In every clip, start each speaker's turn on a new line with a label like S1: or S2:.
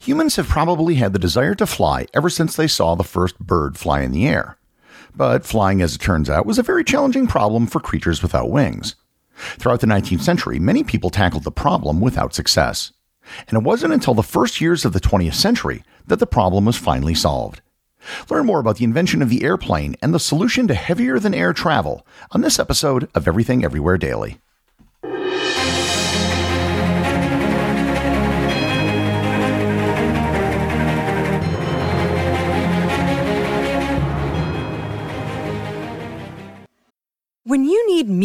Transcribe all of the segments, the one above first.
S1: Humans have probably had the desire to fly ever since they saw the first bird fly in the air. But flying, as it turns out, was a very challenging problem for creatures without wings. Throughout the 19th century, many people tackled the problem without success. And it wasn't until the first years of the 20th century that the problem was finally solved. Learn more about the invention of the airplane and the solution to heavier than air travel on this episode of Everything Everywhere Daily.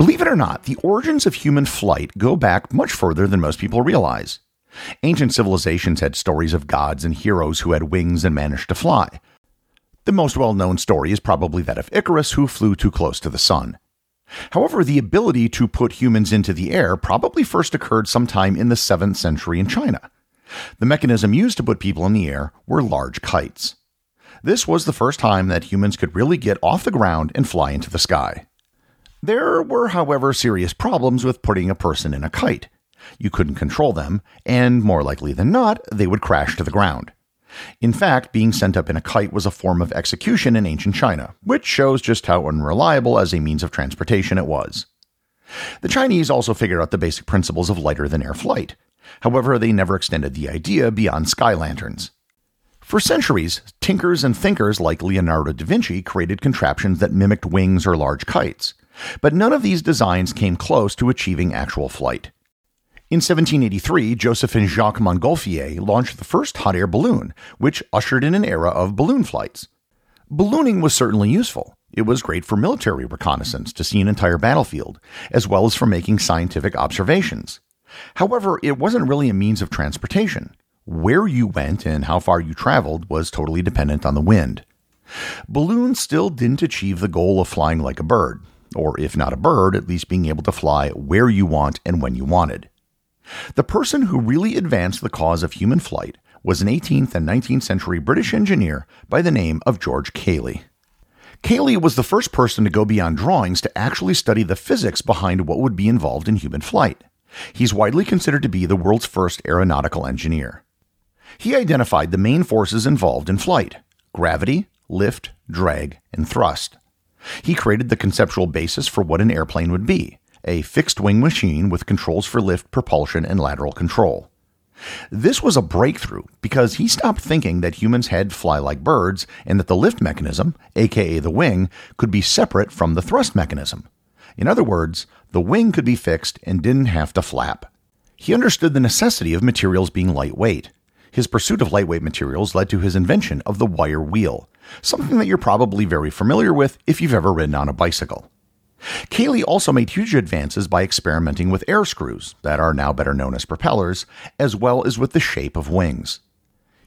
S1: Believe it or not, the origins of human flight go back much further than most people realize. Ancient civilizations had stories of gods and heroes who had wings and managed to fly. The most well known story is probably that of Icarus, who flew too close to the sun. However, the ability to put humans into the air probably first occurred sometime in the 7th century in China. The mechanism used to put people in the air were large kites. This was the first time that humans could really get off the ground and fly into the sky. There were, however, serious problems with putting a person in a kite. You couldn't control them, and more likely than not, they would crash to the ground. In fact, being sent up in a kite was a form of execution in ancient China, which shows just how unreliable as a means of transportation it was. The Chinese also figured out the basic principles of lighter than air flight. However, they never extended the idea beyond sky lanterns. For centuries, tinkers and thinkers like Leonardo da Vinci created contraptions that mimicked wings or large kites. But none of these designs came close to achieving actual flight. In 1783, Joseph and Jacques Montgolfier launched the first hot air balloon, which ushered in an era of balloon flights. Ballooning was certainly useful. It was great for military reconnaissance to see an entire battlefield, as well as for making scientific observations. However, it wasn't really a means of transportation. Where you went and how far you traveled was totally dependent on the wind. Balloons still didn't achieve the goal of flying like a bird or if not a bird, at least being able to fly where you want and when you wanted. The person who really advanced the cause of human flight was an 18th and 19th century British engineer by the name of George Cayley. Cayley was the first person to go beyond drawings to actually study the physics behind what would be involved in human flight. He's widely considered to be the world's first aeronautical engineer. He identified the main forces involved in flight gravity, lift, drag, and thrust. He created the conceptual basis for what an airplane would be a fixed wing machine with controls for lift, propulsion, and lateral control. This was a breakthrough because he stopped thinking that humans had to fly like birds and that the lift mechanism, aka the wing, could be separate from the thrust mechanism. In other words, the wing could be fixed and didn't have to flap. He understood the necessity of materials being lightweight. His pursuit of lightweight materials led to his invention of the wire wheel, something that you're probably very familiar with if you've ever ridden on a bicycle. Cayley also made huge advances by experimenting with air screws, that are now better known as propellers, as well as with the shape of wings.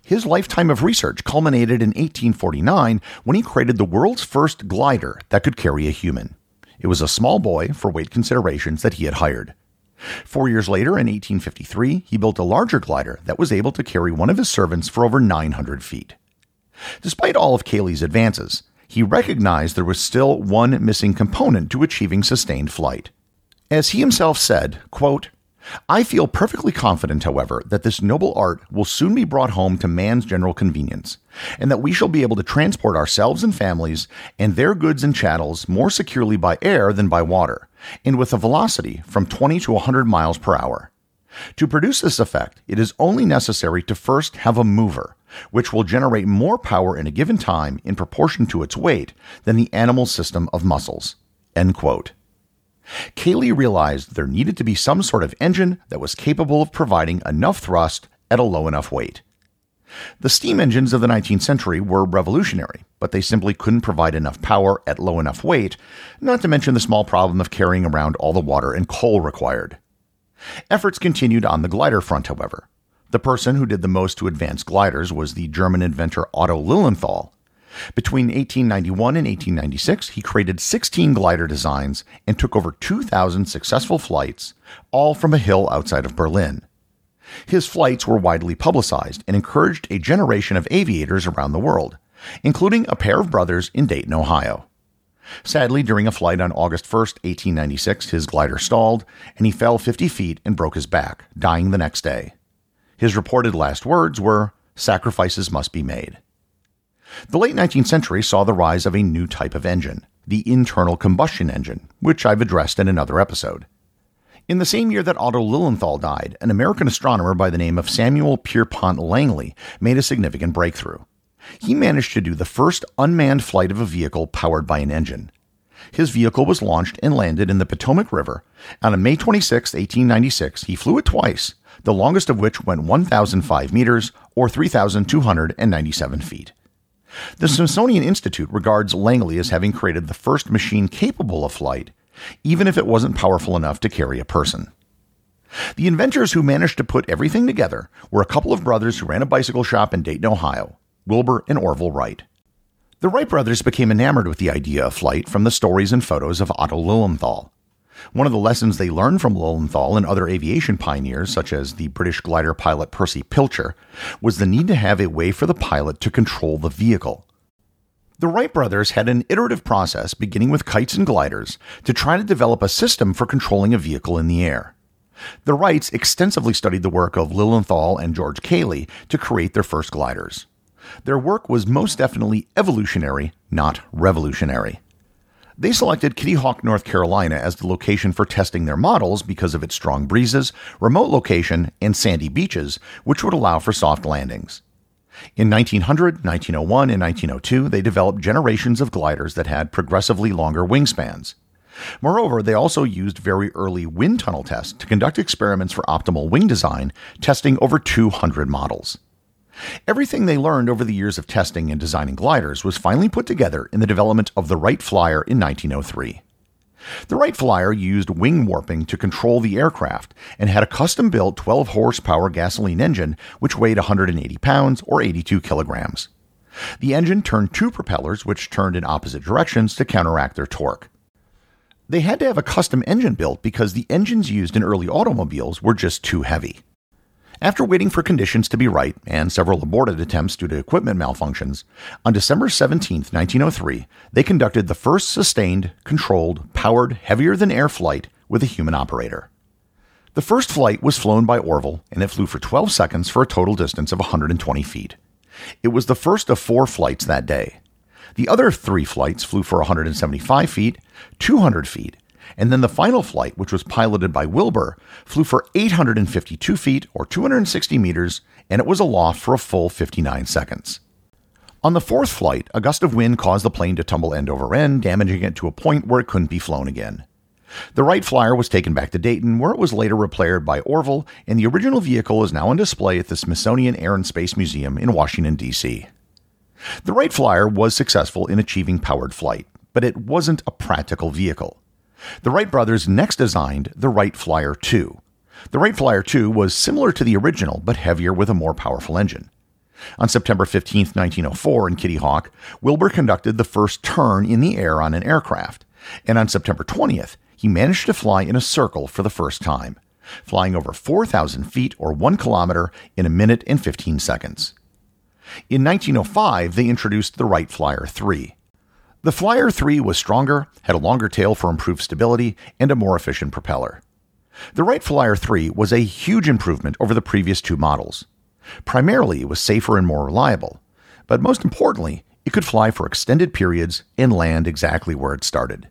S1: His lifetime of research culminated in 1849 when he created the world's first glider that could carry a human. It was a small boy for weight considerations that he had hired. Four years later, in 1853, he built a larger glider that was able to carry one of his servants for over 900 feet. Despite all of Cayley's advances, he recognized there was still one missing component to achieving sustained flight. As he himself said, quote, I feel perfectly confident, however, that this noble art will soon be brought home to man's general convenience, and that we shall be able to transport ourselves and families and their goods and chattels more securely by air than by water, and with a velocity from 20 to 100 miles per hour. To produce this effect, it is only necessary to first have a mover, which will generate more power in a given time in proportion to its weight than the animal system of muscles. End quote. Cayley realized there needed to be some sort of engine that was capable of providing enough thrust at a low enough weight. The steam engines of the 19th century were revolutionary, but they simply couldn't provide enough power at low enough weight, not to mention the small problem of carrying around all the water and coal required. Efforts continued on the glider front, however. The person who did the most to advance gliders was the German inventor Otto Lilienthal. Between 1891 and 1896, he created 16 glider designs and took over 2,000 successful flights, all from a hill outside of Berlin. His flights were widely publicized and encouraged a generation of aviators around the world, including a pair of brothers in Dayton, Ohio. Sadly, during a flight on August 1, 1896, his glider stalled and he fell 50 feet and broke his back, dying the next day. His reported last words were, Sacrifices must be made. The late 19th century saw the rise of a new type of engine, the internal combustion engine, which I've addressed in another episode. In the same year that Otto Lilienthal died, an American astronomer by the name of Samuel Pierpont Langley made a significant breakthrough. He managed to do the first unmanned flight of a vehicle powered by an engine. His vehicle was launched and landed in the Potomac River. On May 26, 1896, he flew it twice, the longest of which went 1,005 meters, or 3,297 feet. The Smithsonian Institute regards Langley as having created the first machine capable of flight, even if it wasn't powerful enough to carry a person. The inventors who managed to put everything together were a couple of brothers who ran a bicycle shop in Dayton, Ohio, Wilbur and Orville Wright. The Wright brothers became enamored with the idea of flight from the stories and photos of Otto Lilienthal. One of the lessons they learned from Lilienthal and other aviation pioneers, such as the British glider pilot Percy Pilcher, was the need to have a way for the pilot to control the vehicle. The Wright brothers had an iterative process beginning with kites and gliders to try to develop a system for controlling a vehicle in the air. The Wrights extensively studied the work of Lilienthal and George Cayley to create their first gliders. Their work was most definitely evolutionary, not revolutionary. They selected Kitty Hawk, North Carolina as the location for testing their models because of its strong breezes, remote location, and sandy beaches, which would allow for soft landings. In 1900, 1901, and 1902, they developed generations of gliders that had progressively longer wingspans. Moreover, they also used very early wind tunnel tests to conduct experiments for optimal wing design, testing over 200 models. Everything they learned over the years of testing and designing gliders was finally put together in the development of the Wright Flyer in 1903. The Wright Flyer used wing warping to control the aircraft and had a custom built 12 horsepower gasoline engine which weighed 180 pounds or 82 kilograms. The engine turned two propellers which turned in opposite directions to counteract their torque. They had to have a custom engine built because the engines used in early automobiles were just too heavy. After waiting for conditions to be right and several aborted attempts due to equipment malfunctions, on December 17, 1903, they conducted the first sustained, controlled, powered, heavier than air flight with a human operator. The first flight was flown by Orville, and it flew for 12 seconds for a total distance of 120 feet. It was the first of four flights that day. The other three flights flew for 175 feet, 200 feet, and then the final flight, which was piloted by Wilbur, flew for 852 feet or 260 meters, and it was aloft for a full 59 seconds. On the fourth flight, a gust of wind caused the plane to tumble end over end, damaging it to a point where it couldn't be flown again. The Wright Flyer was taken back to Dayton, where it was later repaired by Orville, and the original vehicle is now on display at the Smithsonian Air and Space Museum in Washington, D.C. The Wright Flyer was successful in achieving powered flight, but it wasn't a practical vehicle. The Wright brothers next designed the Wright Flyer 2. The Wright Flyer 2 was similar to the original, but heavier with a more powerful engine. On September 15, 1904, in Kitty Hawk, Wilbur conducted the first turn in the air on an aircraft, and on September 20th, he managed to fly in a circle for the first time, flying over 4,000 feet or 1 kilometer in a minute and 15 seconds. In 1905, they introduced the Wright Flyer 3. The Flyer 3 was stronger, had a longer tail for improved stability, and a more efficient propeller. The Wright Flyer 3 was a huge improvement over the previous two models. Primarily, it was safer and more reliable, but most importantly, it could fly for extended periods and land exactly where it started.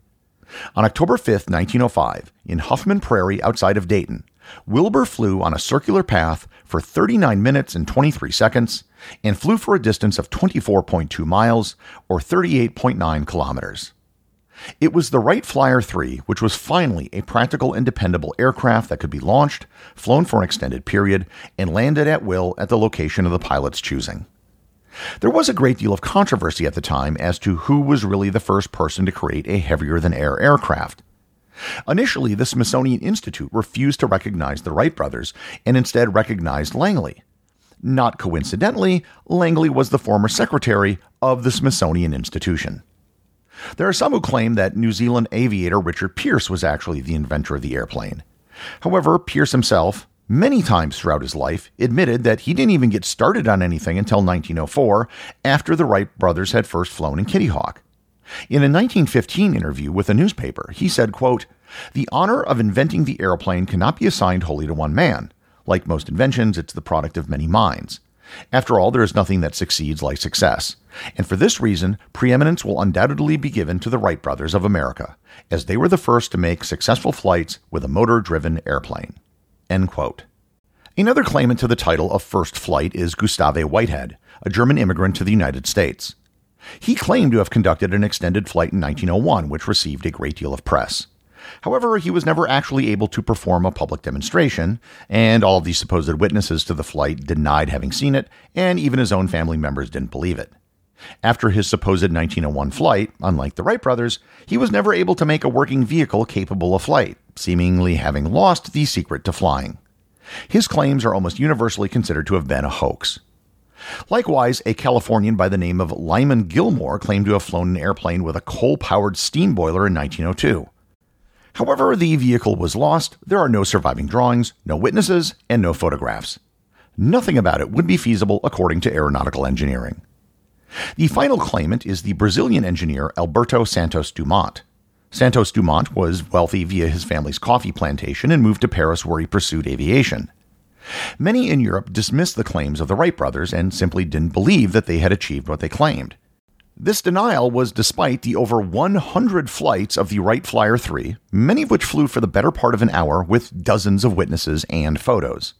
S1: On October 5, 1905, in Huffman Prairie outside of Dayton, Wilbur flew on a circular path for 39 minutes and 23 seconds and flew for a distance of 24.2 miles or 38.9 kilometers. It was the Wright Flyer 3, which was finally a practical and dependable aircraft that could be launched, flown for an extended period, and landed at will at the location of the pilot's choosing. There was a great deal of controversy at the time as to who was really the first person to create a heavier than air aircraft. Initially, the Smithsonian Institute refused to recognize the Wright brothers and instead recognized Langley. Not coincidentally, Langley was the former secretary of the Smithsonian Institution. There are some who claim that New Zealand aviator Richard Pearse was actually the inventor of the airplane. However, Pearse himself, many times throughout his life, admitted that he didn't even get started on anything until 1904, after the Wright brothers had first flown in Kitty Hawk. In a 1915 interview with a newspaper, he said, quote, The honor of inventing the airplane cannot be assigned wholly to one man. Like most inventions, it's the product of many minds. After all, there is nothing that succeeds like success. And for this reason, preeminence will undoubtedly be given to the Wright brothers of America, as they were the first to make successful flights with a motor driven airplane. Another claimant to the title of first flight is Gustave Whitehead, a German immigrant to the United States. He claimed to have conducted an extended flight in 1901, which received a great deal of press. However, he was never actually able to perform a public demonstration, and all of the supposed witnesses to the flight denied having seen it, and even his own family members didn't believe it. After his supposed 1901 flight, unlike the Wright brothers, he was never able to make a working vehicle capable of flight, seemingly having lost the secret to flying. His claims are almost universally considered to have been a hoax. Likewise, a Californian by the name of Lyman Gilmore claimed to have flown an airplane with a coal powered steam boiler in 1902. However, the vehicle was lost, there are no surviving drawings, no witnesses, and no photographs. Nothing about it would be feasible according to aeronautical engineering. The final claimant is the Brazilian engineer Alberto Santos Dumont. Santos Dumont was wealthy via his family's coffee plantation and moved to Paris where he pursued aviation. Many in Europe dismissed the claims of the Wright brothers and simply didn't believe that they had achieved what they claimed. This denial was despite the over 100 flights of the Wright Flyer 3, many of which flew for the better part of an hour with dozens of witnesses and photos.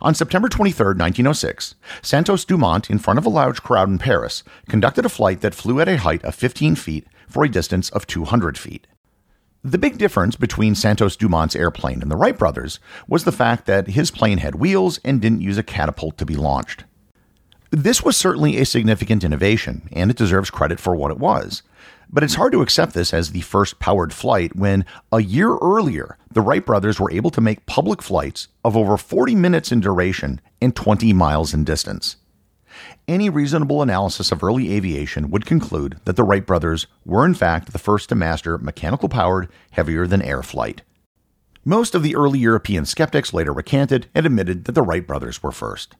S1: On September 23, 1906, Santos Dumont, in front of a large crowd in Paris, conducted a flight that flew at a height of 15 feet for a distance of 200 feet. The big difference between Santos Dumont's airplane and the Wright brothers was the fact that his plane had wheels and didn't use a catapult to be launched. This was certainly a significant innovation, and it deserves credit for what it was. But it's hard to accept this as the first powered flight when, a year earlier, the Wright brothers were able to make public flights of over 40 minutes in duration and 20 miles in distance. Any reasonable analysis of early aviation would conclude that the Wright brothers were, in fact, the first to master mechanical powered, heavier than air flight. Most of the early European skeptics later recanted and admitted that the Wright brothers were first.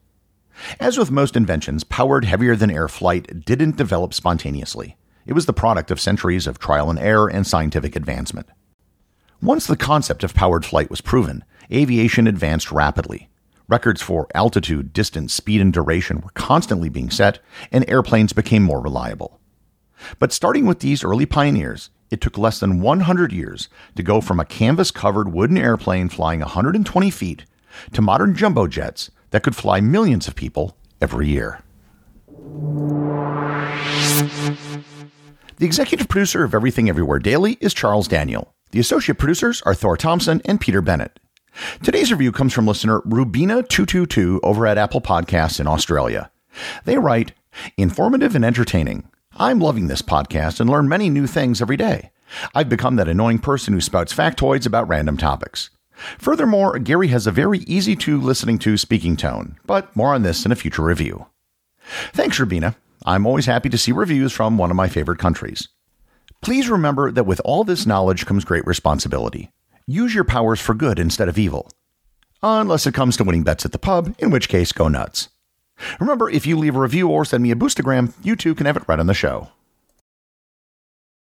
S1: As with most inventions, powered heavier than air flight didn't develop spontaneously. It was the product of centuries of trial and error and scientific advancement. Once the concept of powered flight was proven, aviation advanced rapidly. Records for altitude, distance, speed, and duration were constantly being set, and airplanes became more reliable. But starting with these early pioneers, it took less than 100 years to go from a canvas covered wooden airplane flying 120 feet to modern jumbo jets that could fly millions of people every year. The executive producer of Everything Everywhere Daily is Charles Daniel. The associate producers are Thor Thompson and Peter Bennett. Today's review comes from listener Rubina222 over at Apple Podcasts in Australia. They write, Informative and entertaining. I'm loving this podcast and learn many new things every day. I've become that annoying person who spouts factoids about random topics. Furthermore, Gary has a very easy to listening to speaking tone, but more on this in a future review. Thanks, Rubina. I'm always happy to see reviews from one of my favorite countries. Please remember that with all this knowledge comes great responsibility. Use your powers for good instead of evil. Unless it comes to winning bets at the pub, in which case, go nuts. Remember, if you leave a review or send me a boostagram, you too can have it right on the show.